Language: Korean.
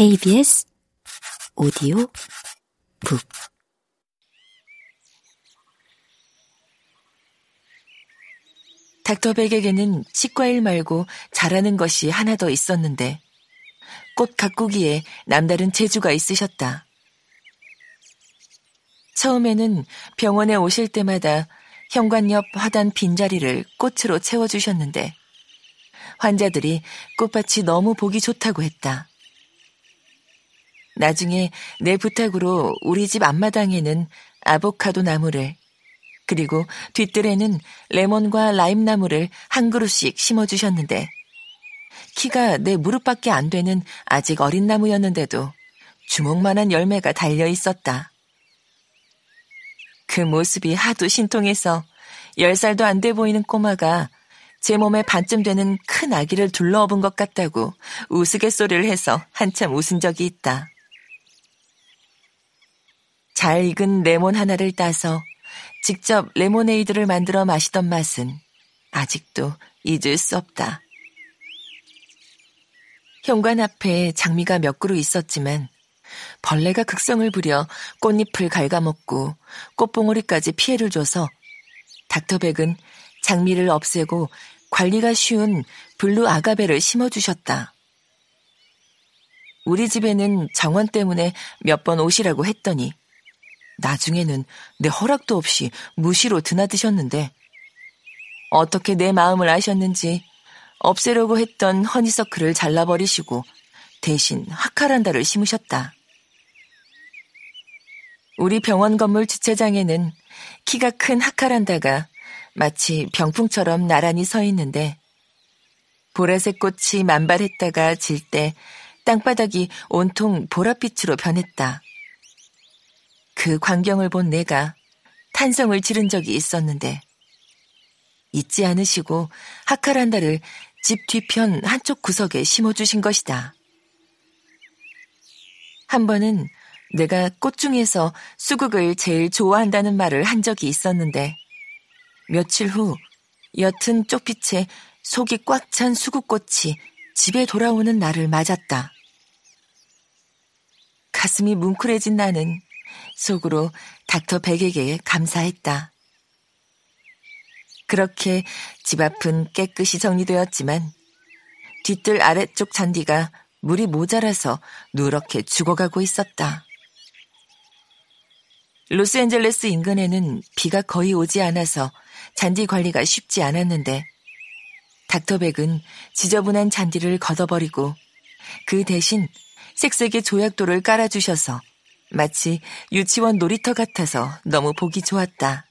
KBS 오디오 북 닥터백에게는 치과일 말고 잘하는 것이 하나 더 있었는데 꽃 가꾸기에 남다른 재주가 있으셨다. 처음에는 병원에 오실 때마다 현관 옆 화단 빈자리를 꽃으로 채워주셨는데 환자들이 꽃밭이 너무 보기 좋다고 했다. 나중에 내 부탁으로 우리 집 앞마당에는 아보카도 나무를 그리고 뒤뜰에는 레몬과 라임 나무를 한 그루씩 심어주셨는데 키가 내 무릎밖에 안 되는 아직 어린 나무였는데도 주먹만한 열매가 달려 있었다. 그 모습이 하도 신통해서 열 살도 안 돼 보이는 꼬마가 제 몸에 반쯤 되는 큰 아기를 둘러업은 것 같다고 우스갯소리를 해서 한참 웃은 적이 있다. 잘 익은 레몬 하나를 따서 직접 레모네이드를 만들어 마시던 맛은 아직도 잊을 수 없다. 현관 앞에 장미가 몇 그루 있었지만 벌레가 극성을 부려 꽃잎을 갉아먹고 꽃봉오리까지 피해를 줘서 닥터백은 장미를 없애고 관리가 쉬운 blue agave를 심어주셨다. 우리 집에는 정원 때문에 몇 번 오시라고 했더니 나중에는 내 허락도 없이 무시로 드나드셨는데 어떻게 내 마음을 아셨는지 없애려고 했던 honeysuckle을 잘라버리시고 대신 하카란다를 심으셨다. 우리 병원 건물 주차장에는 키가 큰 하카란다가 마치 병풍처럼 나란히 서 있는데 보라색 꽃이 만발했다가 질 때 땅바닥이 온통 보랏빛으로 변했다. 그 광경을 본 내가 탄성을 지른 적이 있었는데 잊지 않으시고 하카란다를 집 뒤편 한쪽 구석에 심어주신 것이다. 한 번은 내가 꽃 중에서 수국을 제일 좋아한다는 말을 한 적이 있었는데 며칠 후 옅은 쪽빛에 속이 꽉 찬 수국꽃이 집에 돌아오는 날을 맞았다. 가슴이 뭉클해진 나는 속으로 닥터 백에게 감사했다. 그렇게 집 앞은 깨끗이 정리되었지만 뒤뜰 아래쪽 잔디가 물이 모자라서 누렇게 죽어가고 있었다. 로스앤젤레스 인근에는 비가 거의 오지 않아서 잔디 관리가 쉽지 않았는데 닥터백은 지저분한 잔디를 걷어버리고 그 대신 색색의 조약돌을 깔아주셔서 마치 유치원 놀이터 같아서 너무 보기 좋았다.